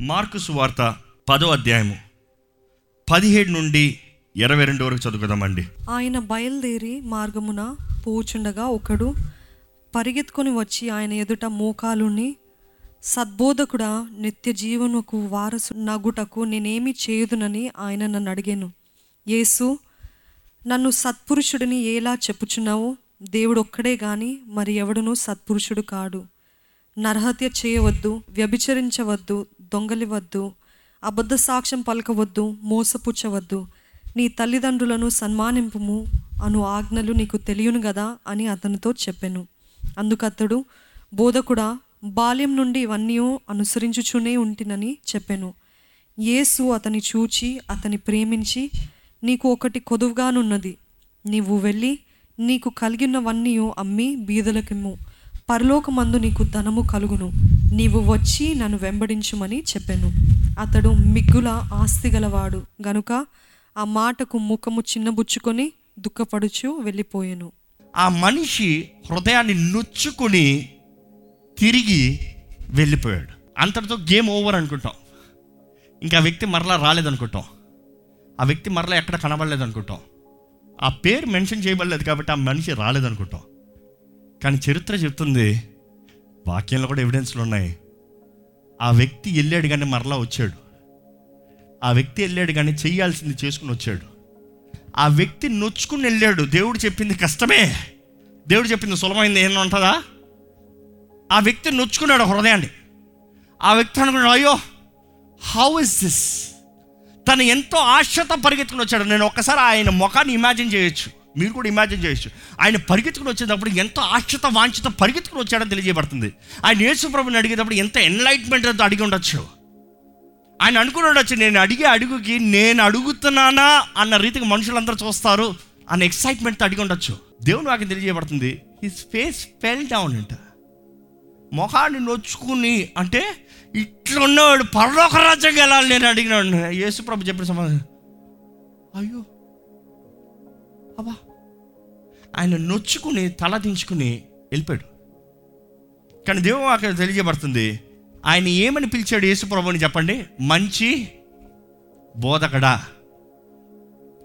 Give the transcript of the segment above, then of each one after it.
Mark సువార్త పదో అధ్యాయము. పదిహేడు నుండి ఇరవై రెండు వరకు చదువుకుందామండి. ఆయన బయలుదేరి మార్గమున పోచుండగా ఒకడు పరిగెత్తుకొని వచ్చి ఆయన ఎదుట మోకాలుని సద్బోధకుడా నిత్య జీవనకు వారసు నగుటకు నేనేమి చేయదునని ఆయన నన్ను అడిగాను. యేసు నన్ను సత్పురుషుడిని ఎలా చెప్పుచున్నావు? దేవుడు ఒక్కడే కానీ మరి ఎవడునూ సత్పురుషుడు కాడు. నరహత్య చేయవద్దు వ్యభిచరించవద్దు దొంగలివద్దు అబద్ధ సాక్ష్యం పలకవద్దు మోసపుచ్చవద్దు. నీ తల్లిదండ్రులను సన్మానింపుము అను ఆజ్ఞలు నీకు తెలియను గదా అని అతనితో చెప్పాను. అందుకతడు బోధకుడా బాల్యం నుండి ఇవన్నీ అనుసరించుచునే ఉంటినని చెప్పాను. యేసు అతని చూచి అతని ప్రేమించి నీకు ఒకటి కొదువుగానున్నది. నీవు వెళ్ళి నీకు కలిగినవన్నీ అమ్మి బీదలకిమ్ము. పరలోకమందు నీకు ధనము కలుగును. నీవు వచ్చి నన్ను వెంబడించుమని చెప్పాను. అతడు మిగ్గుల ఆస్తి గలవాడు. గనుక ఆ మాటకు ముఖము చిన్నబుచ్చుకొని దుఃఖపడుచు వెళ్ళిపోయాను. ఆ మనిషి హృదయాన్ని నొచ్చుకొని తిరిగి వెళ్ళిపోయాడు. అంతటితో గేమ్ ఓవర్ అనుకుంటాం. ఇంకా వ్యక్తి మరలా రాలేదనుకుంటాం. ఆ వ్యక్తి మరలా ఎక్కడ కనబడలేదు అనుకుంటాం ఆ పేరు మెన్షన్ చేయబడలేదు కాబట్టి ఆ మనిషి రాలేదనుకుంటాం. కానీ చరిత్ర చెప్తుంది వాక్యంలో కూడా ఎవిడెన్స్లు ఉన్నాయి. ఆ వ్యక్తి వెళ్ళాడు కానీ మరలా వచ్చాడు. ఆ వ్యక్తి వెళ్ళాడు కానీ చేయాల్సింది చేసుకుని వచ్చాడు. ఆ వ్యక్తి నొచ్చుకుని వెళ్ళాడు. దేవుడు చెప్పింది కష్టమే. దేవుడు చెప్పింది సులభమైంది. ఏమన్నా ఉంటుందా? ఆ వ్యక్తి నొచ్చుకున్నాడు హృదయాన్ని. ఆ వ్యక్తి అనుకున్నాడు అయ్యో హౌ ఇస్ దిస్ తను ఎంతో ఆశతో పరిగెత్తుకుని వచ్చాడు. నేను ఒక్కసారి ఆయన ముఖాన్ని ఇమాజిన్ చేయొచ్చు. మీరు కూడా ఇమాజిన్ చేయొచ్చు. ఆయన పరిగెత్తుకుని వచ్చేటప్పుడు ఎంతో ఆశ్చత వాంఛిత పరిగెత్తుకుని వచ్చాడని తెలియజేయబడుతుంది. ఆయన యేసుప్రభుని అడిగేటప్పుడు ఎంత ఎన్లైట్మెంట్ అడిగి ఉండొచ్చు. ఆయన అనుకుని ఉండొచ్చు నేను అడిగే అడుగుకి నేను అడుగుతున్నానా అన్న రీతికి మనుషులందరూ చూస్తారు అన్న ఎక్సైట్మెంట్తో అడిగి ఉండొచ్చు. దేవుని వాకి తెలియజేయబడుతుంది. హిస్ ఫేస్ ఫెల్ డౌన్ అంట. మొహాన్ని నొచ్చుకుని అంటే ఇట్లున్నవాడు పరలోక రాజ్యంగా వెళ్ళాలి నేను అడిగినాడు. యేసు ప్రభు చెప్పిన సమాధానం. అయ్యో. అబ్బా. ఆయన నొచ్చుకుని తల దించుకుని వెళ్ళిపోయాడు. కానీ దేవుడు అక్కడ తెలియజేయబడుతుంది ఆయన ఏమని పిలిచాడు యేసుప్రభు అని చెప్పండి? మంచి బోధకడా.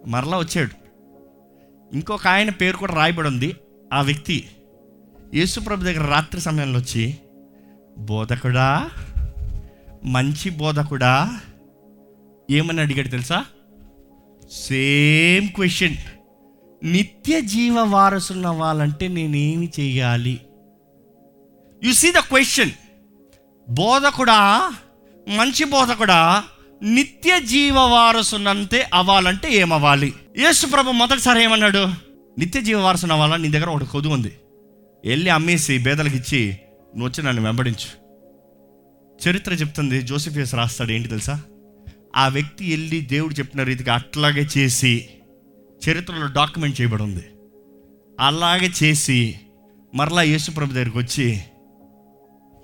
మరలా వచ్చాడు. ఇంకొక ఆయన పేరు కూడా రాయబడి ఉంది ఆ వ్యక్తి యేసుప్రభు దగ్గర రాత్రి సమయంలో వచ్చి బోధకుడా మంచి బోధకుడా ఏమని అడిగాడు తెలుసా? Same question. నిత్య జీవ వారసున్న అవ్వాలంటే నేనేమి చేయాలి? యు సీ ద క్వశ్చన్ బోధకుడా మంచి బోధకుడా నిత్య జీవ వారసునంతే అవ్వాలంటే ఏమవ్వాలి? యేసు ప్రభు మొదటిసారి ఏమన్నాడు? నిత్య జీవ వారసున అవ్వాలా? నీ దగ్గర ఒకటి కొద్దు ఉంది. వెళ్ళి అమ్మేసి బేదలకు ఇచ్చి నువ్వు వచ్చి నన్ను వెంబడించు. చరిత్ర చెప్తుంది జోసిఫియస్ రాస్తాడు ఏంటి తెలుసా? ఆ వ్యక్తి వెళ్ళి దేవుడు చెప్పిన రీతిగా అట్లాగే చేసి చరిత్రలో డాక్యుమెంట్ చేయబడి ఉంది. అలాగే చేసి మరలా యేసుప్రభు దగ్గరికి వచ్చి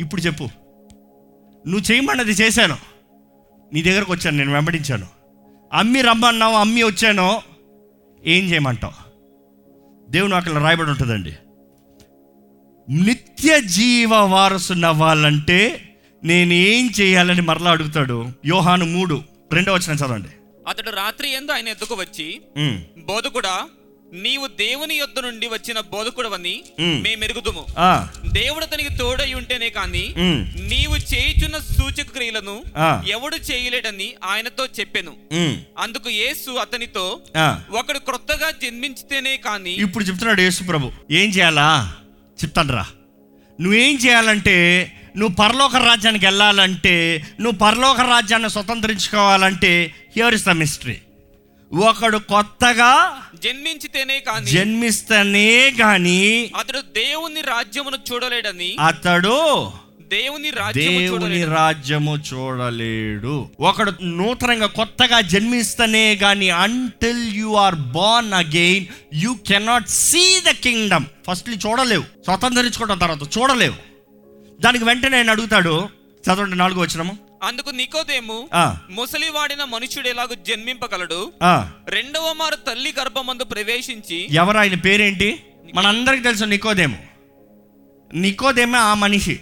ఇప్పుడు చెప్పు. నువ్వు చేయమన్నది చేశాను. నీ దగ్గరకు వచ్చాను నేను వెంబడించాను. అమ్మి రమ్మన్నావు అమ్మి వచ్చాను. ఏం చేయమంటావు? దేవుని అక్కడ రాయబడి ఉంటుందండి. నిత్య జీవ వారసున్న వాళ్ళంటే నేను ఏం చేయాలని మరలా అడుగుతాడు. యోహాను మూడు రెండో వచ్చిన చదవండి. అతడు రాత్రి ఎందు ఆయన ఎద్దుకు వచ్చి బోధకుడా నీవు దేవుని యొద్ద నుండి వచ్చిన బోధకుడవని. మేమెరుగుదుము ఆ, దేవుడు అతనికి తోడై ఉంటేనే కాని నీవు చేయుచున్న సూచక క్రియలను. ఎవడు చేయలేడని ఆయనతో చెప్పెను. అందుకు యేసు అతనితో. ఒకడు క్రొత్తగా జన్మించితేనే కాని ఇప్పుడు చెప్తున్నాడు యేసు ప్రభు ఏం చేయాలా? చెప్తాను నువ్వేం చేయాలంటే నువ్వు పరలోక రాజ్యానికి వెళ్ళాలంటే నువ్వు పరలోక రాజ్యాన్ని స్వతంత్రించుకోవాలంటే హియర్ ఇస్ ద మిస్టరీ ఒకడు కొత్తగా జన్మించితేనే కాని జన్మిస్తేనే కానీ అతడు దేవుని రాజ్యమును చూడలేడని అతడు దేవుని దేవుని రాజ్యము చూడలేడు. ఒకడు నూతనంగా కొత్తగా జన్మిస్తేనే కానీ until you are born again you cannot see the kingdom firstly చూడలేవు. స్వతంత్రించుకోవడం తర్వాత చూడలేవు. దానికి వెంటనే ఆయన అడుగుతాడు. చదవండి నాలుగో వచ్చినము అందుకు నికోదేము ముసలివాడిన మనుషుడు ఎలాగో జన్మింపగలడు. రెండవ మారు తల్లి గర్భమందు ప్రవేశించి ఎవరు ఆయన పేరేంటి? మనందరికి తెలుసు నికోదేము. నికోదేమే ఆ మనిషి.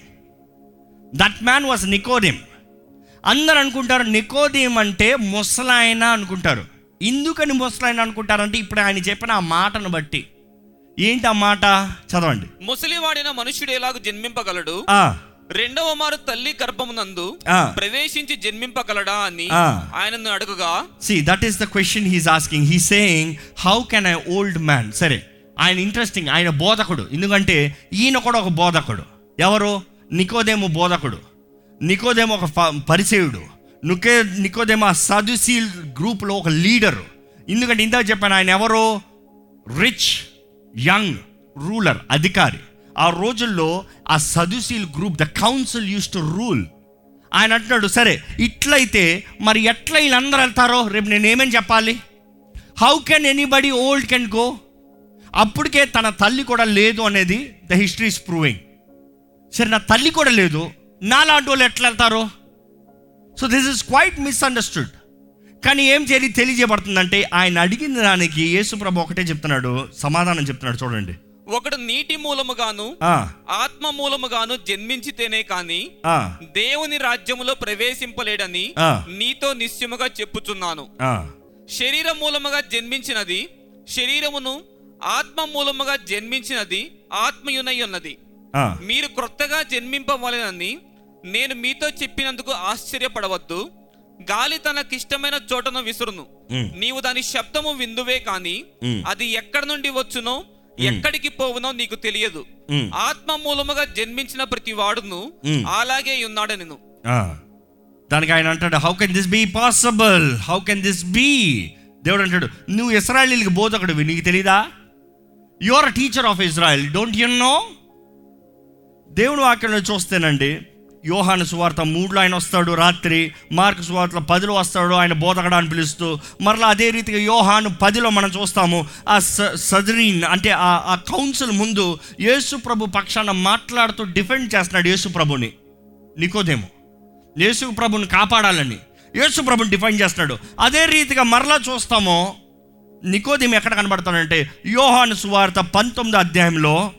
దట్ మ్యాన్ వాజ్ నికోదేమ్ అందరు అనుకుంటారు నికోదేం అంటే ముసలాయన అనుకుంటారు. ఎందుకని ముసలాయన అనుకుంటారంటే ఇప్పుడు ఆయన చెప్పిన ఆ మాటను బట్టి. ఏంటి ఆ మాట? చదవండి. ముసలివాడిన మనుష్యుడు ఎలాగ జన్మింపగలడు? రెండవ మారు తల్లి గర్భమునందు. ప్రవేశించి జన్మింపగలడా అని ఆ. ఆయనను అడుగుగా See, that is the question he's asking. He's saying, How can an old man? సరే ఆయన ఇంట్రెస్టింగ్ ఆయన బోధకుడు. ఎందుకంటే ఈయన కూడా ఒక బోధకుడు. ఎవరు? నికోదేమో బోధకుడు. నికోదేమో ఒక పరిచయుడు. నికే నికోదేమో ఆ సదుసీల్ గ్రూప్లో ఒక లీడరు. ఎందుకంటే ఇందాక చెప్పాను ఆయన ఎవరు? రిచ్. యంగ్ రూలర్ అధికారి. ఆ రోజుల్లో ఆ Sadducee group the council use to rule. ఆయన అంటున్నాడు సరే ఇట్లయితే మరి ఎట్లా వీళ్ళందరూ వెళ్తారో రేపు నేనేమేం చెప్పాలి? How can anybody old can go అప్పటికే తన తల్లి కూడా లేదు అనేది ద హిస్టరీ ఇస్ ప్రూవింగ్ సరే నా తల్లి కూడా లేదు. నా లాంటి వాళ్ళు ఎట్లా వెళ్తారో? So this is quite misunderstood కానీ ఏం చేయాలి తెలియజేయబడుతుందంటే ఆయన అడిగిన దానికి యేసుప్రభు ఒకటే చెప్తున్నాడు సమాధానం చెప్తున్నాడు చూడండి. ఒకడు నీటి మూలముగాను ఆత్మ మూలముగాను జన్మించితేనే కాని దేవుని రాజ్యములో ప్రవేశింపలేడని. నీతో నిశ్చయముగా చెప్పుచున్నాను. శరీర మూలముగా జన్మించినది శరీరమును ఆత్మ మూలముగా జన్మించినది ఆత్మయునై ఉన్నది. మీరు క్రొత్తగా జన్మింపవలెనని నేను మీతో చెప్పినందుకు ఆశ్చర్యపడవద్దు. గాలి తనకిష్టమైన చోటను విసురును. నీవు దాని శబ్దము విందువే కాని. అది ఎక్కడి నుండి వచ్చునో ఎక్కడికి పోవునో నీకు తెలియదు. ఆత్మ మూలముగా జన్మించిన ప్రతి వాడును. అలాగే ఉన్నాడనెను ఆ. దానికి ఆయన అంటాడు how can this be possible how can this be దేవుడు అంటాడు నువ్వు ఇస్రాయలీలకి బోధకుడివి నీకు తెలీదా you are teacher of Israel don't you know దేవుడు వాక్యంలో చూస్తేనండి యోహాను సువార్త మూడులో ఆయన వస్తాడు రాత్రి మార్కు సువార్తలో పదిలో వస్తాడు ఆయన బోధకుడు అని పిలుస్తూ. మరలా అదే రీతిగా యోహాను పదిలో మనం చూస్తాము ఆ స సదరీన్ అంటే ఆ ఆ కౌన్సిల్ ముందు యేసు ప్రభు పక్షాన మాట్లాడుతూ డిఫెండ్ చేస్తున్నాడు యేసు ప్రభుని నికోదేమో. యేసు ప్రభుని కాపాడాలని యేసు ప్రభుని డిఫైన్ చేస్తున్నాడు. అదే రీతిగా మరలా చూస్తాము నికోదేమి ఎక్కడ కనబడతాడంటే యోహాను సువార్త పంతొమ్మిది అధ్యాయంలో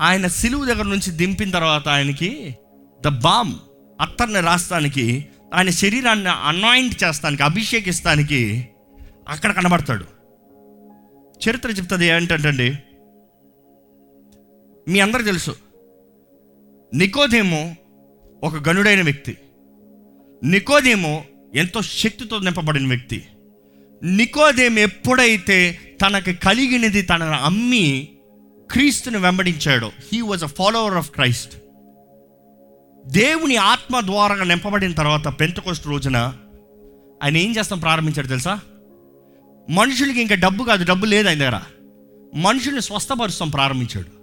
ఆయన సిలువు దగ్గర నుంచి దింపిన తర్వాత ఆయనకి ద బామ్ అత్తర్ని రాస్తానికి ఆయన శరీరాన్ని అనాయింట్ చేస్తానికి అభిషేకిస్తానికి అక్కడ కనబడతాడు. చరిత్ర చెప్తుంది ఏంటంటండి? మీ అందరు తెలుసు. నికోదేమో ఒక గనుడైన వ్యక్తి. నికోదేమో ఎంతో శక్తితో నింపబడిన వ్యక్తి. నికోదేం ఎప్పుడైతే తనకు కలిగినది తనను అమ్మి క్రీస్తుని వెంబడించాడు. He was a follower of Christ దేవుని ఆత్మ ద్వారా నింపబడిన తర్వాత పెంతకోస్ట్ రోజున ఆయన ఏం చేస్తాం ప్రారంభించాడు తెలుసా? మనుషులకి ఇంకా డబ్బు కాదు డబ్బు లేదు ఆయన దగ్గర. మనుషుల్ని స్వస్థపరుస్తాం ప్రారంభించాడు.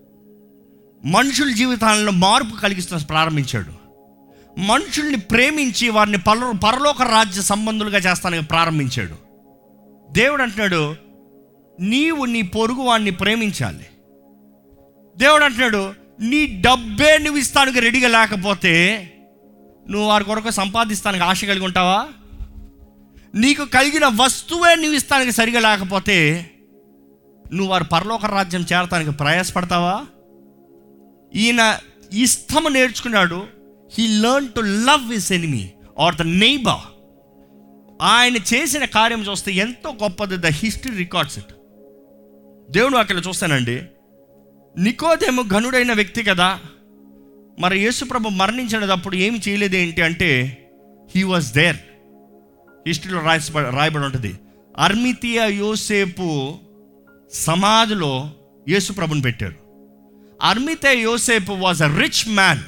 మనుషుల జీవితాలను మార్పు కలిగిస్తాం ప్రారంభించాడు. మనుషుల్ని ప్రేమించి వారిని పర పరలోక రాజ్య సంబంధులుగా చేస్తానికి ప్రారంభించాడు. దేవుడు అంటున్నాడు నీవు నీ పొరుగువాడిని ప్రేమించాలి. దేవుడు అంటున్నాడు నీ డబ్బే నువ్వు ఇస్తానికి రెడీగా లేకపోతే నువ్వు వారి కొరకు సంపాదిస్తానికి ఆశ కలిగి ఉంటావా? నీకు కలిగిన వస్తువే నువ్వు ఇస్తానికి సరిగా లేకపోతే నువ్వు వారి పరలోక రాజ్యం చేరటానికి ప్రయాసపడతావా? ఈయన ఇష్టము నేర్చుకున్నాడు he learn to love his enemy are the neighbour ఆయన చేసిన కార్యం చూస్తే ఎంతో గొప్పది ద హిస్టరీ రికార్డ్స్ ఇట్ దేవుడు అక్కడ చూస్తానండి నికోదేము ఘనుడైన వ్యక్తి కదా. మరి యేసుప్రభు మరణించినప్పుడు ఏమి చేయలేదు ఏంటి అంటే హీ వాజ్ దేర్ హిస్టరీలో రాసి రాయబడి ఉంటుంది. అర్మితియా యోసేపు సమాధిలో యేసుప్రభుని పెట్టారు. అర్మితే యోసేపు వాజ్ అ రిచ్ మ్యాన్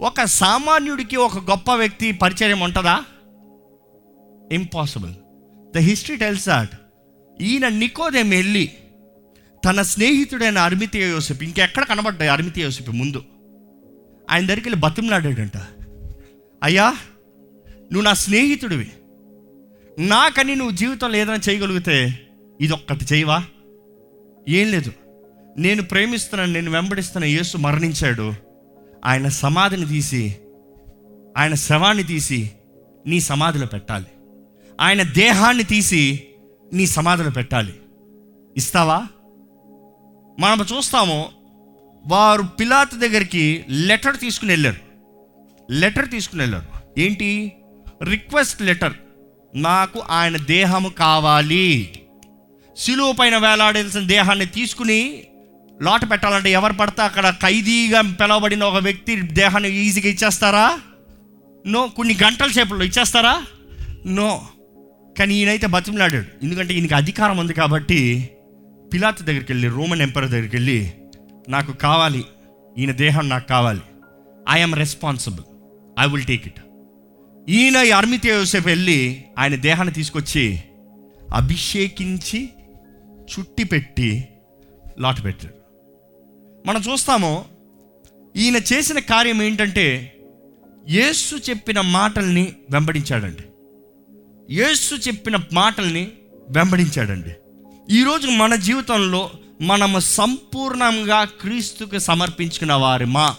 ఒక సామాన్యుడికి ఒక గొప్ప వ్యక్తి పరిచయం ఉంటుందా? Impossible the history tells that ఈయన నికోదేం వెళ్ళి తన స్నేహితుడైన అర్మితీయ యోసేపు ఇంకెక్కడ కనబడ్డాయి అర్మితీయ యోసేపు ముందు? ఆయన దగ్గరికి వెళ్ళి బతిమలాడాడంట. అయ్యా నువ్వు నా స్నేహితుడివి. నాకని నువ్వు జీవితంలో ఏదైనా చేయగలిగితే ఇది ఒక్కటి చేయవా? ఏం లేదు. నేను ప్రేమిస్తున్నాను నేను వెంబడిస్తున్న యేసు మరణించాడు. ఆయన సమాధిని తీసి ఆయన శవాన్ని తీసి నీ సమాధిలో పెట్టాలి. ఆయన దేహాన్ని తీసి నీ సమాధిలో పెట్టాలి. ఇస్తావా? మనం చూస్తాము వారు పిలాత్ దగ్గరికి లెటర్ తీసుకుని వెళ్ళారు. లెటర్ తీసుకుని వెళ్ళారు. ఏంటి? Request letter. నాకు ఆయన దేహము కావాలి. సిలువ పైన వేలాడాల్సిన దేహాన్ని తీసుకుని లోట పెట్టాలంటే ఎవరు పడితే? అక్కడ ఖైదీగా పిలవబడిన ఒక వ్యక్తి దేహాన్ని ఈజీగా ఇచ్చేస్తారా? నో. కొన్ని గంటల సేపులో ఇచ్చేస్తారా? నో. కానీ ఈయనైతే బతిమలాడాడు. ఎందుకంటే ఈయనకి అధికారం ఉంది కాబట్టి పిలాత్ దగ్గరికి వెళ్ళి రోమన్ ఎంపరర్ దగ్గరికి వెళ్ళి నాకు కావాలి ఈయన దేహం నాకు కావాలి. I'm responsible I will take it ఈయన ఈ అర్మితే యోసేపు వెళ్ళి ఆయన దేహాన్ని తీసుకొచ్చి అభిషేకించి చుట్టి పెట్టి లాట్ పెట్టాడు. మనం చూస్తాము ఈయన చేసిన కార్యం ఏంటంటే యేసు చెప్పిన మాటల్ని వెంబడించాడండి. యేసు చెప్పిన మాటల్ని వెంబడించాడండి. ఈరోజు మన జీవితంలో మనము సంపూర్ణంగా క్రీస్తుకు సమర్పించుకున్న వారిమా?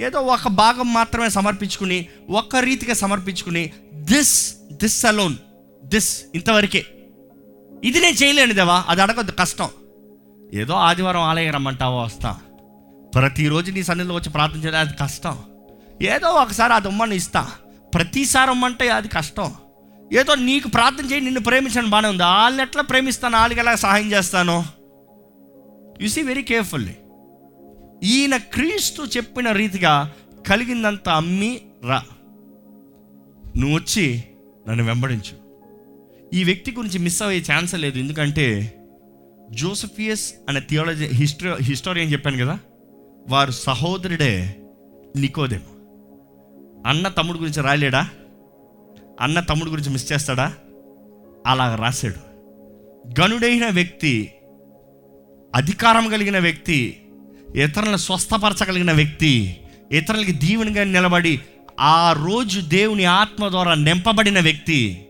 ఏదో ఒక భాగం మాత్రమే సమర్పించుకుని ఒక్క రీతిగా సమర్పించుకుని దిస్ దిస్ అలోన్ దిస్ ఇంతవరకే. ఇది నేను చేయలేను దేవా అది అడగద్దు కష్టం. ఏదో ఆదివారం ఆలయం రమ్మంటావో వస్తా. ప్రతిరోజు నీ సన్నిధిలో వచ్చి ప్రార్థన చేయడం అది కష్టం. ఏదో ఒకసారి అది ఉమ్మని ఇస్తా. ప్రతిసారి ఉమ్మంటే అది కష్టం. ఏదో నీకు ప్రార్థన చేయి నిన్ను ప్రేమించడం బాగానే ఉంది. వాళ్ళని ఎట్లా ప్రేమిస్తాను వాళ్ళకి ఎలా సహాయం చేస్తాను. యు సీ వెరీ కేర్ఫుల్లీ ఈయన క్రీస్తు చెప్పిన రీతిగా కలిగిందంత అమ్మి రా. నువ్వు వచ్చి నన్ను వెంబడించు. ఈ వ్యక్తి గురించి మిస్ అయ్యే ఛాన్స్ లేదు. ఎందుకంటే జోసఫియస్ అనే థియాలజీ హిస్టరీ హిస్టోరియన్ చెప్పాను కదా వారు సహోదరుడే నికోదేమో. అన్న తమ్ముడు గురించి రాయలేడా? అన్న తమ్ముడు గురించి మిస్ చేస్తాడా? అలా రాశాడు. గనుడైన వ్యక్తి అధికారం కలిగిన వ్యక్తి ఇతరులను స్వస్థపరచగలిగిన వ్యక్తి ఇతరులకి దీవెనగా నిలబడి ఆ రోజు దేవుని ఆత్మ ద్వారా నింపబడిన వ్యక్తి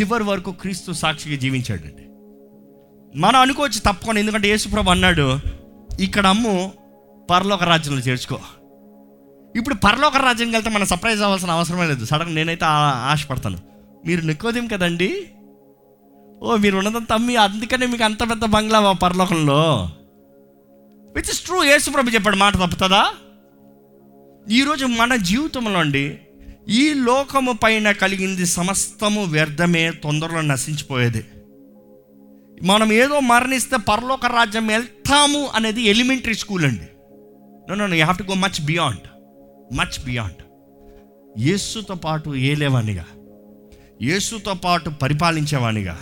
చివరి వరకు క్రీస్తు సాక్షిగా జీవించాడండి. మనం అనుకోవచ్చు తప్పకుండా ఎందుకంటే యేసుప్రభు అన్నాడు ఇక్కడ అమ్ము పరలోక రాజ్యంలో చేర్చుకో. ఇప్పుడు పరలోక రాజ్యంకి వెళ్తే మనం సర్ప్రైజ్ అవ్వాల్సిన అవసరమే లేదు. సడన్ నేనైతే ఆశపడతాను. మీరు నికోదేం కదండి? ఓ మీరు ఉన్నదంతా అమ్మి అందుకనే మీకు అంత పెద్ద బంగ్లా పరలోకంలో. విచ్ ఇస్ ట్రూ యేసుప్రభు చెప్పాడు మాట తప్పుతుందా? ఈరోజు మన జీవితంలో అండి ఈ లోకము పైన కలిగింది సమస్తము వ్యర్థమే తొందరలో నశించిపోయేది. మనం ఏదో మరణిస్తే పరలోక రాజ్యం వెళ్తాము అనేది ఎలిమెంటరీ స్కూల్ అండి. No no you have to go much beyond much beyond యేసుతో పాటు ఏలేవానిగా యేసుతో పాటు పరిపాలించేవానిగా?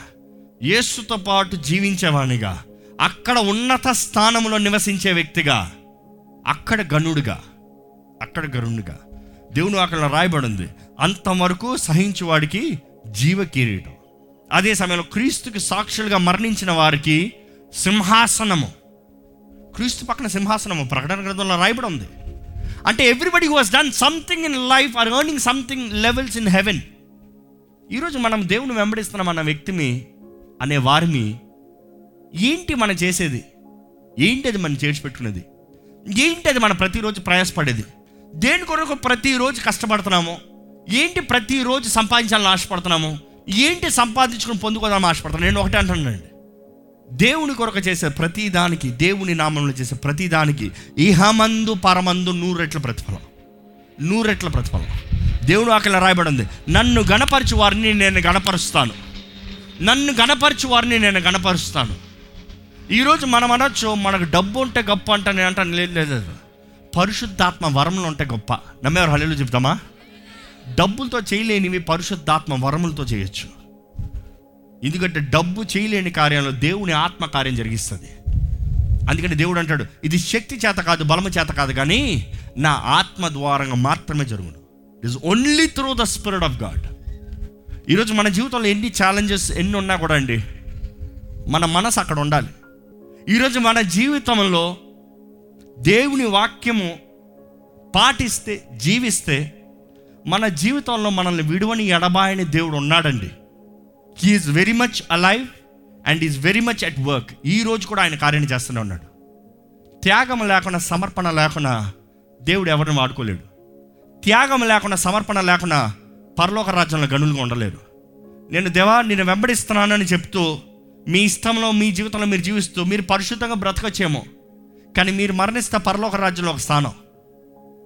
యేసుతో పాటు జీవించేవానిగా? అక్కడ ఉన్నత స్థానంలో నివసించే వ్యక్తిగా? అక్కడ గనుడుగా? అక్కడ గరుణుడుగా? దేవుని అక్కడ రాయబడింది అంతవరకు సహించువాడికి జీవ కిరీటం అదే సమయంలో క్రీస్తుకి సాక్షులుగా మరణించిన వారికి సింహాసనము. క్రీస్తు పక్కన సింహాసనము ప్రకటన గ్రంథంలో రాయబడి ఉంది. అంటే everybody who has done something in life are earning something levels in heaven ఈరోజు మనం దేవుని వెంబడిస్తున్నాం అన్న వ్యక్తిని అనే వారిని ఏంటి మనం చేసేది? ఏంటి అది మనం చేర్చిపెట్టుకునేది? ఏంటి అది మనం ప్రతిరోజు ప్రయాసపడేది? దేని కొరకు ప్రతిరోజు కష్టపడుతున్నాము? ఏంటి ప్రతిరోజు సంపాదించాలని ఆశపడుతున్నాము? ఏంటి సంపాదించుకుని పొందుకోదామని ఆశపడుతున్నాను నేను ఒకటే అంటున్నానండి. దేవుని కొరకు చేసే ప్రతి దానికి దేవుని నామంలో చేసే ప్రతి దానికి ఇహమందు పరమందు నూరెట్ల ప్రతిఫలం. నూరెట్ల ప్రతిఫలం. దేవుడు అక్కడ రాయబడి ఉంది నన్ను గణపరచు వారిని నేను గణపరుస్తాను. నన్ను గణపరచు వారిని నేను గణపరుస్తాను. ఈరోజు మనం అనొచ్చు మనకు డబ్బు ఉంటే గొప్ప అంట నేను అంటాను లేదు లేదు పరిశుద్ధాత్మ వరములు ఉంటే గొప్ప. నమ్మేవారు హల్లేలు చెప్తామా? డబ్బులతో చేయలేనివి పరిశుద్ధాత్మ వరములతో చేయొచ్చు. ఎందుకంటే డబ్బు చేయలేని కార్యాలు దేవుని ఆత్మ కార్యం జరిగిస్తుంది. అందుకని దేవుడు అంటాడు ఇది శక్తి చేత కాదు బలము చేత కాదు కానీ నా ఆత్మ ద్వారంగా మాత్రమే జరుగును. It is only through the spirit of God ఈరోజు మన జీవితంలో ఎన్ని ఛాలెంజెస్ ఎన్ని ఉన్నా కూడా అండి మన మనసు అక్కడ ఉండాలి. ఈరోజు మన జీవితంలో దేవుని వాక్యము పాటిస్తే జీవిస్తే మన జీవితంలో మనల్ని విడువని ఎడబాయని దేవుడు ఉన్నాడండి. He is very much alive and is very much at work ఈ రోజు కూడా ఆయన కార్యం చేస్తూనే ఉన్నాడు. త్యాగం లేకుండా సమర్పణ లేకుండా దేవుడు ఎవరిని వాడుకోలేడు. త్యాగం లేకుండా సమర్పణ లేకుండా పరలోక రాజ్యంలో గనులుగా ఉండలేరు నేను దేవా నేను వెంబడిస్తున్నానని చెప్తూ మీ ఇష్టంలో మీ జీవితంలో మీరు జీవిస్తూ మీరు పరిశుద్ధంగా బ్రతకచ్చేమో. కానీ మీరు మరణిస్తే పరలోక రాజ్యంలో ఒక స్థానం.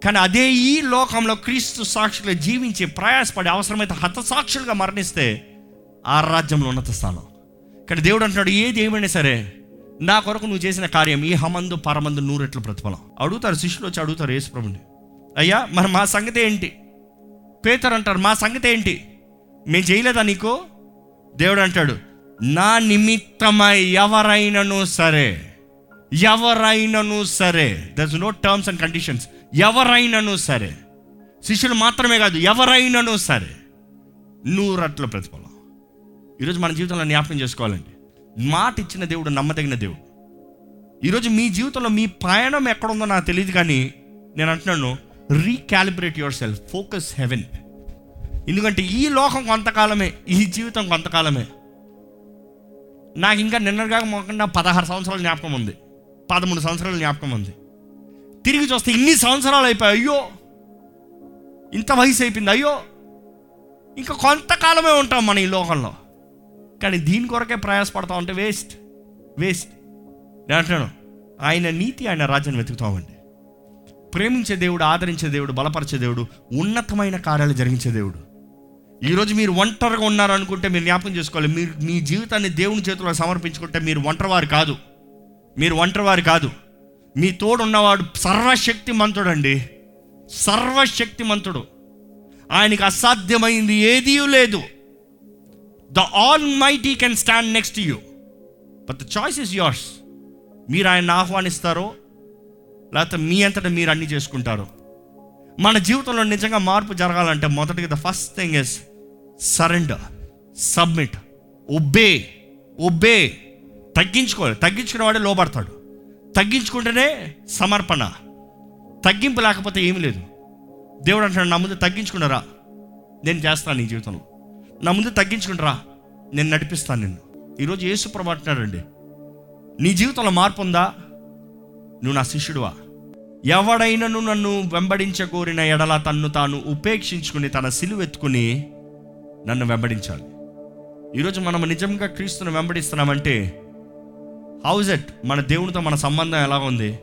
కానీ అదే ఈ లోకంలో క్రీస్తు సాక్షులుగా జీవించి ప్రయాసపడి అవసరమైతే హతసాక్షులుగా మరణిస్తే ఆ రాజ్యంలో ఉన్నత స్థానం. కానీ దేవుడు అంటున్నాడు ఏది ఏమైనా సరే నా కొరకు నువ్వు చేసిన కార్యం ఈ హమందు పరమందు నూరెట్ల ప్రతిఫలం. అడుగుతారు శిష్యులు వచ్చి అడుగుతారు యేసుప్రభుని అయ్యా మరి మా సంగతి ఏంటి? పేతరు అంటారు మా సంగతి ఏంటి? మేము చేయలేదా నీకు? దేవుడు అంటాడు నా నిమిత్తమై ఎవరైనను సరే ఎవరైనను సరే. There's no terms and conditions ఎవరైనను సరే. శిష్యులు మాత్రమే కాదు ఎవరైనను సరే. నూరట్ల ప్రతిఫలం. ఈరోజు మన జీవితంలో జ్ఞాపకం చేసుకోవాలండి. మాట ఇచ్చిన దేవుడు నమ్మదగిన దేవుడు. ఈరోజు మీ జీవితంలో మీ ప్రయాణం ఎక్కడుందో నాకు తెలియదు కానీ నేను అంటున్నాను recalibrate your self focus heaven ఎందుకంటే ఈ లోకం కొంతకాలమే ఈ జీవితం కొంతకాలమే. నాకు ఇంకా నిన్నగా మొక్కకుండా పదహారు సంవత్సరాల జ్ఞాపకం ఉంది. పదమూడు సంవత్సరాల జ్ఞాపకం ఉంది. తిరిగి చూస్తే ఇన్ని సంవత్సరాలు అయిపోయాయి. అయ్యో! ఇంత వయసు అయిపోయింది. అయ్యో! ఇంకా కొంతకాలమే ఉంటాం మన ఈ లోకంలో. కానీ దీని కొరకే ప్రయాసపడతా ఉంటే వేస్ట్. వేస్ట్. నేను అంటున్నాను ఆయన నీతి ఆయన రాజ్యాన్ని వెతుకుతామండి ప్రేమించే దేవుడు ఆదరించే దేవుడు బలపరిచే దేవుడు ఉన్నతమైన కార్యాలు జరిగించే దేవుడు. ఈరోజు మీరు ఒంటరిగా ఉన్నారు అనుకుంటే మీరు జ్ఞాపకం చేసుకోవాలి. మీరు మీ జీవితాన్ని దేవుని చేతిలో సమర్పించుకుంటే మీరు ఒంటరివారు కాదు. మీరు ఒంటరివారు కాదు. మీ తోడు ఉన్నవాడు సర్వశక్తిమంతుడండి. సర్వశక్తిమంతుడు. ఆయనకి అసాధ్యమైంది ఏదీ లేదు. The almighty can stand next you but the choice is yours మీరు ఆయన ఆహ్వానిస్తారో లేకపోతే మీ అంతటా మీరు అన్ని చేసుకుంటారో. మన జీవితంలో నిజంగా మార్పు జరగాలంటే మొదటిగా the first thing is surrender submit ఒబ్బే ఒబ్బే తగ్గించుకోవాలి. తగ్గించుకున్న వాడే లోపడతాడు తగ్గించుకుంటేనే సమర్పణ. తగ్గింపు లేకపోతే ఏమీ లేదు. దేవుడు అంటాడు నా ముందు తగ్గించుకున్నారా? నేను చేస్తాను నీ జీవితంలో. నా ముందు తగ్గించుకుంటారా నేను నడిపిస్తాను నిన్ను. ఈరోజు యేసు ప్రభు అంటున్నాడండి. నీ జీవితంలో మార్పు ఉందా? నువ్వు నా శిష్యుడువా? ఎవడైనను నన్ను వెంబడించగోరిన ఎడల తన్ను తాను ఉపేక్షించుకుని తన సిలువెత్తుకుని నన్ను వెంబడించాలి. ఈరోజు మనం నిజంగా క్రీస్తుని వెంబడిస్తున్నామంటే హౌజ్ ఎట్ మన దేవునితో మన సంబంధం ఎలా ఉంది?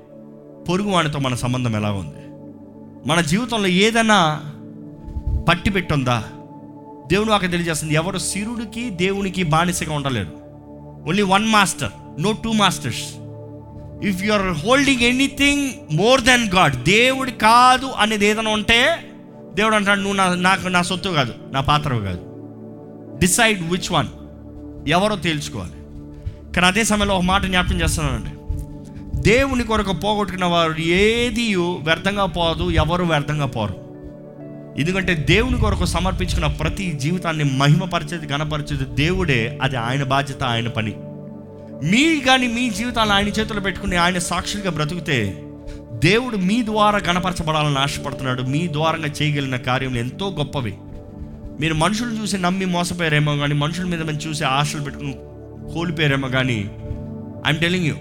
పొరుగు వానితో మన సంబంధం ఎలా ఉంది? మన జీవితంలో ఏదైనా పట్టి పెట్టుందా దేవుని వాకి తెలియజేస్తుంది. ఎవరు సిరుడికి దేవునికి బానిసగా ఉండలేరు. Only one master no two masters if you are holding anything more than God దేవుడి కాదు అనేది ఏదైనా ఉంటే దేవుడు అంటాడు నువ్వు నా నాకు నా సొత్తు కాదు నా పాత్ర కాదు. డిసైడ్ విచ్ వన్ ఎవరో తేల్చుకోవాలి. కానీ అదే సమయంలో ఒక మాట జ్ఞాపకం చేస్తున్నానండి. దేవుని కొరకు పోగొట్టుకున్న వారు ఏది వ్యర్థంగా పోదు ఎవరు వ్యర్థంగా పోరు. ఎందుకంటే దేవుని కొరకు సమర్పించుకున్న ప్రతి జీవితాన్ని మహిమపరిచేది గణపరిచేది దేవుడే. అది ఆయన బాధ్యత ఆయన పని. మీ కానీ మీ జీవితాన్ని ఆయన చేతులు పెట్టుకుని ఆయన సాక్షులుగా బ్రతికితే దేవుడు మీ ద్వారా గణపరచబడాలని ఆశపడుతున్నాడు. మీ ద్వారంగా చేయగలిగిన కార్యములు ఎంతో గొప్పవి. మీరు మనుషులు చూసి నమ్మి మోసపోయారేమో కానీ మనుషుల మీద మనం చూసి ఆశలు పెట్టుకుని కోల్పోయారేమో కానీ I'm telling you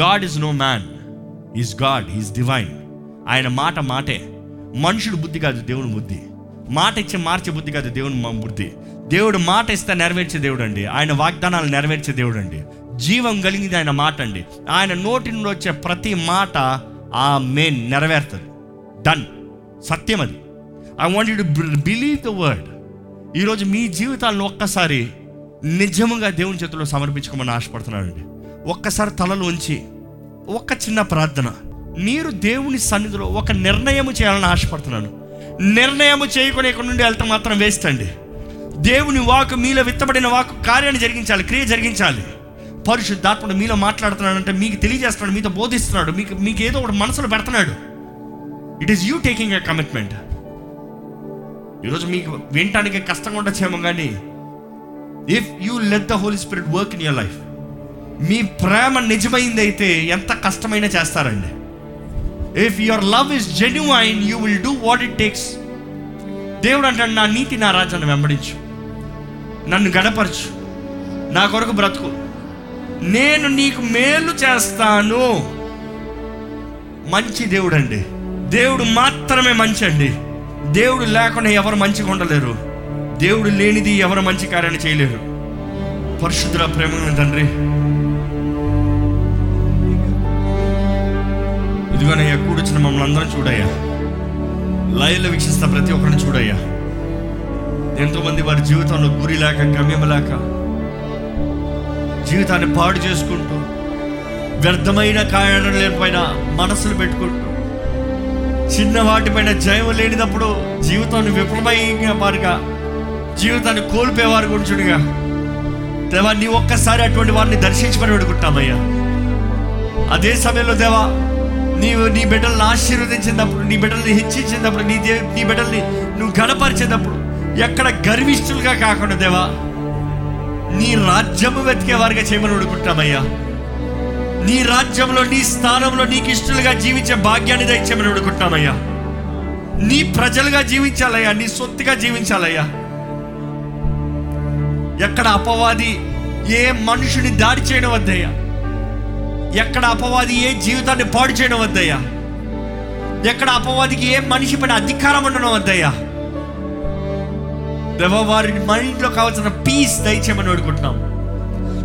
God is no man is God is divine ఆయన మాట మాటే. మనుషుడు బుద్ధి కాదు దేవుని బుద్ధి. మాట ఇచ్చి మార్చే బుద్ధి కాదు దేవుని బుద్ధి. దేవుడు మాట ఇస్తే నెరవేర్చే దేవుడు అండి ఆయన వాగ్దానాలు నెరవేర్చే దేవుడు అండి జీవం కలిగింది ఆయన మాట అండి. ఆయన నోటి నుండి వచ్చే ప్రతి మాట ఆ మెయిన్ నెరవేరుతుంది. డన్ సత్యం అది. I want you to believe the word ఈరోజు మీ జీవితాలను ఒక్కసారి నిజముగా దేవుని చేతిలో సమర్పించుకోమని ఆశపడుతున్నానండి. ఒక్కసారి తలలు ఉంచి ఒక్క చిన్న ప్రార్థన. మీరు దేవుని సన్నిధిలో ఒక నిర్ణయం చేయాలని ఆశపడుతున్నాను. నిర్ణయం చేయకుండా ఇక్కడ నుండి వెళ్తే మాత్రం వేస్ట్ అండి. దేవుని వాకు మీలో విత్తబడిన వాకు కార్యాన్ని జరిగించాలి క్రియ జరిగించాలి. పరిశుద్ధాత్ముడు మీలో మాట్లాడుతున్నాడంటే మీకు తెలియజేస్తున్నాడు మీతో బోధిస్తున్నాడు మీకు మీకు ఏదో ఒకటి మనసులో పెడుతున్నాడు. It is you taking a commitment ఈరోజు మీకు వినటానికి కష్టంగా ఉండొచ్చేమో కానీ if you let the Holy Spirit work in your life మీ ప్రేమ నిజమైంది అయితే ఎంత కష్టమైనా చేస్తారండి. If your love is genuine you will do what it takes దేవుడు అంటాడు నా నీతి నా రాజ్యాన్ని వెంబడించు. నన్ను గడపరచు నా కొరకు బ్రతుకు. నేను నీకు మేలు చేస్తాను. మంచి దేవుడు అండి దేవుడు మాత్రమే మంచి అండి. దేవుడు లేకుండా ఎవరు మంచిగా ఉండలేరు. దేవుడు లేనిది ఎవరు మంచి కార్యాన్ని చేయలేరు. పరిశుద్ధుల ప్రేమ తండ్రి ఇదిగోనయ్యా కూడొచ్చిన మమ్మల్ని అందరం చూడయ్యా. లైవ్లో వీక్షిస్తున్న ప్రతి ఒక్కరిని చూడయ్యా. ఎంతోమంది వారి జీవితంలో గురి లేక గమ్యం లేక జీవితాన్ని పాడు చేసుకుంటూ వ్యర్థమైన కాయడం లేనిపైన మనసులు పెట్టుకుంటూ చిన్న వాటిపైన జయం లేనినప్పుడు జీవితాన్ని విఫలమైన వారుగా జీవితాన్ని కోల్పోయేవారు గురించుడుగా దేవా నీ ఒక్కసారి అటువంటి వారిని దర్శించమని పెడుకుంటామయ్యా అదే సమయంలో దేవా నీవు నీ బిడ్డల్ని ఆశీర్వదించినప్పుడు నీ బిడ్డల్ని హెచ్చించినప్పుడు నీ దే నీ బిడ్డల్ని నువ్వు గణపరిచేటప్పుడు ఎక్కడ గర్విష్ఠులుగా కాకుండా దేవా నీ రాజ్యము వెతికే వారిగా చేయమని ఉడుకుంటామయ్యా నీ రాజ్యంలో నీ స్థానంలో నీకు ఇష్టలుగా జీవించే భాగ్యాన్ని దయచేయమని వేడుకుంటామయ్యా నీ ప్రజలుగా జీవించాలయ్యా నీ సొత్తుగా జీవించాలయ్యా. ఎక్కడ అపవాది ఏ మనుషుని దాడి చేయడం వద్దయ్యా ఎక్కడ అపవాది ఏ జీవితాన్ని పాడు చేయడం వద్దయ్యా. ఎక్కడ అపవాదికి ఏ మనిషి పైన అధికారం ఉండడం వద్దయ్యా. దేవ వారి మైండ్లో కావాల్సిన పీస్ దయచేయమని వేడుకుంటున్నాం.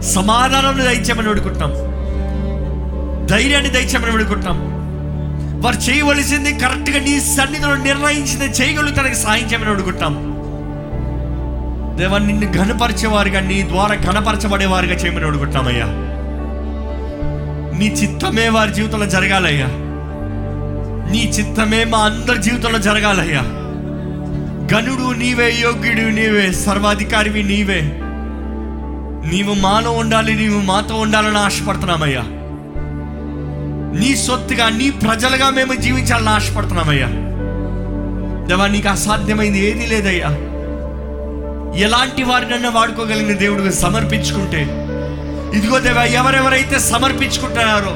సమాధానాన్ని దయచేయమని వేడుకుంటున్నాం. ధైర్యాన్ని దయచేయమని వేడుకుంటున్నాం. వారు చేయవలసింది కరెక్ట్గా నీ సన్నిధిలో నిర్ణయించింది చేయగలుగుతానికి సాయం చేయమని వేడుకుంటున్నాం. దేవా నిన్ను ఘనపరిచేవారుగా నీ ద్వారా ఘనపరచబడేవారుగా చేయమని వేడుకుంటున్నామయ్యా నీ చిత్తమే వారి జీవితంలో జరగాలయ్యా. నీ చిత్తమే మా అందరి జీవితంలో జరగాలయ్యా. గనుడు నీవే యోగ్యుడు నీవే సర్వాధికారివి నీవే. నీవు మాలో ఉండాలి నీవు మాతో ఉండాలని ఆశపడుతున్నామయ్యా. నీ సొత్తుగా నీ ప్రజలుగా మేము జీవించాలని ఆశపడుతున్నామయ్యా. దేవా నీకు అసాధ్యమైంది ఏదీ లేదయ్యా. ఎలాంటి వారినన్నా వాడుకోగలిగిన దేవుడికి సమర్పించుకుంటే ఇదిగో దేవా ఎవరెవరైతే సమర్పించుకుంటున్నారో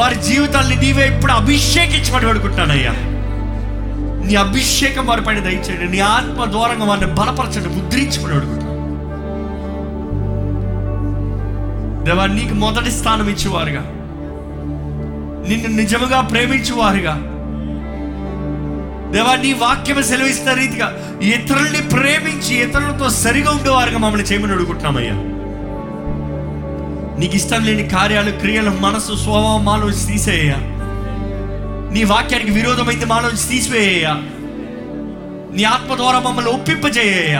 వారి జీవితాల్ని నీవే ఇప్పుడు అభిషేకించమని పడుకుంటానయ్యా నీ అభిషేకం వారి పైన దయచేయండి నీ ఆత్మ దూరంగా వారిని బలపరచండి ముద్రించుకుని అడుగుతాను దేవా నీకు మొదటి స్థానం ఇచ్చేవారుగా. నిన్ను నిజముగా ప్రేమించేవారుగా. దేవా నీ వాక్యం సెలవిస్తున్న రీతిగా ఇతరుల్ని ప్రేమించి ఇతరులతో సరిగా ఉండేవారుగా మమ్మల్ని చేయమని అడుగుతున్నామయ్యా నీకు ఇష్టం లేని కార్యాలు క్రియలు మనసు స్వభావం మాలోంచి తీసేయ నీ వాక్యానికి విరోధమైంది మాలోంచి తీసివేయ నీ ఆత్మ ద్వారా మమ్మల్ని ఒప్పింపజేయ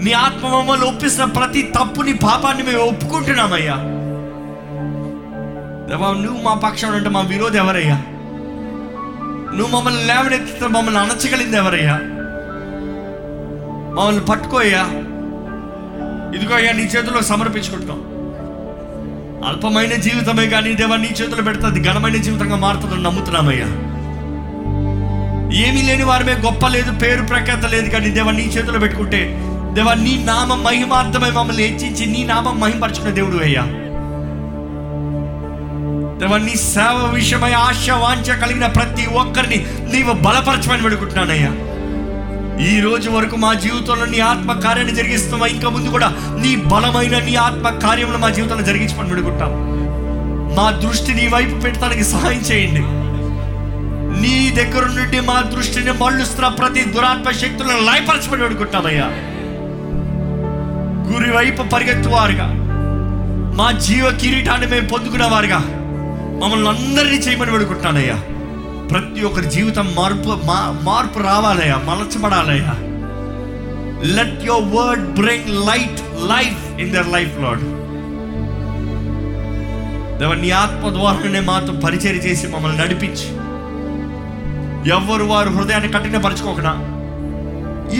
నీ ఆత్మ మమ్మల్ని ఒప్పిస్తున్న ప్రతి తప్పుని పాపాన్ని మేము ఒప్పుకుంటున్నామయ్యా. దేవా నువ్వు మా పక్షం అంటే మా విరోధం ఎవరయ్యా? నువ్వు మమ్మల్ని లేవనెత్తితే మమ్మల్ని అణచగలింది ఎవరయ్యా? మమ్మల్ని పట్టుకోయ్యా. ఇదిగో అయ్యా నీ చేతిలో సమర్పించుకుంటాం అల్పమైన జీవితమే కానీ దేవా నీ చేతిలో పెడుతుంది ఘనమైన జీవితంగా మారుతుందని నమ్ముతున్నామయ్యా. ఏమీ లేని వారమే గొప్ప లేదు పేరు ప్రఖ్యాత లేదు కానీ దేవా నీ చేతిలో పెట్టుకుంటే దేవా నీ నామ మహిమార్థమై మమ్మల్ని హెచ్చించి నీ నామం మహిమపరచుకునే దేవుడు అయ్యా. దేవా నీ సేవ విషయమై ఆశ వాంఛ కలిగిన ప్రతి ఒక్కరిని నీవు బలపరచమని పెడుకుంటున్నానయ్యా ఈ రోజు వరకు మా జీవితంలో నీ ఆత్మ కార్యాన్ని జరిగిస్తున్నావా ఇంకా ముందు కూడా నీ బలమైన నీ ఆత్మ కార్యములు మా జీవితంలో జరిగించమని పెడుకుంటాం మా దృష్టి నీ వైపు పెట్టడానికి సహాయం చేయండి. నీ దగ్గర నుండి మా దృష్టిని మళ్ళుస్తున్న ప్రతి దురాత్మ శక్తులను లయపరచమని పెడుకుంటామయ్యా గురి వైపు పరిగెత్తువారుగా. మా జీవ కిరీటాన్ని మేము పొందుకునేవారుగా. మమ్మల్ని అందరినీ చేయమని పెడుకుంటానయ్యా ప్రతి ఒక్కరి జీవితం మార్పు మా మార్పు రావాలయ్యా మలచబడాలయ్యా. Let your word bring light life in their life Lord దేవ నీ ఆత్మ ద్వారానే మాతో పరిచయం చేసి మమ్మల్ని నడిపించి. ఎవరు వారు హృదయాన్ని కఠినపరచుకోకుండా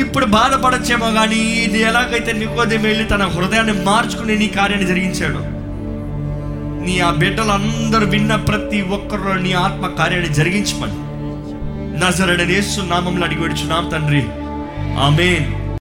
ఇప్పుడు బాధపడచ్చేమో కానీ ఇది ఎలాగైతే నికోదే వెళ్ళి తన హృదయాన్ని మార్చుకుని నీ కార్యాన్ని జరిగించాడు. నీ ఆ బిడ్డలందరూ విన్న ప్రతి ఒక్కరు నీ ఆత్మ కార్యాన్ని జరిగించమని. నజరడనేసు నామంలో అడిగి వచ్చున్నాం తండ్రి. ఆమెన్.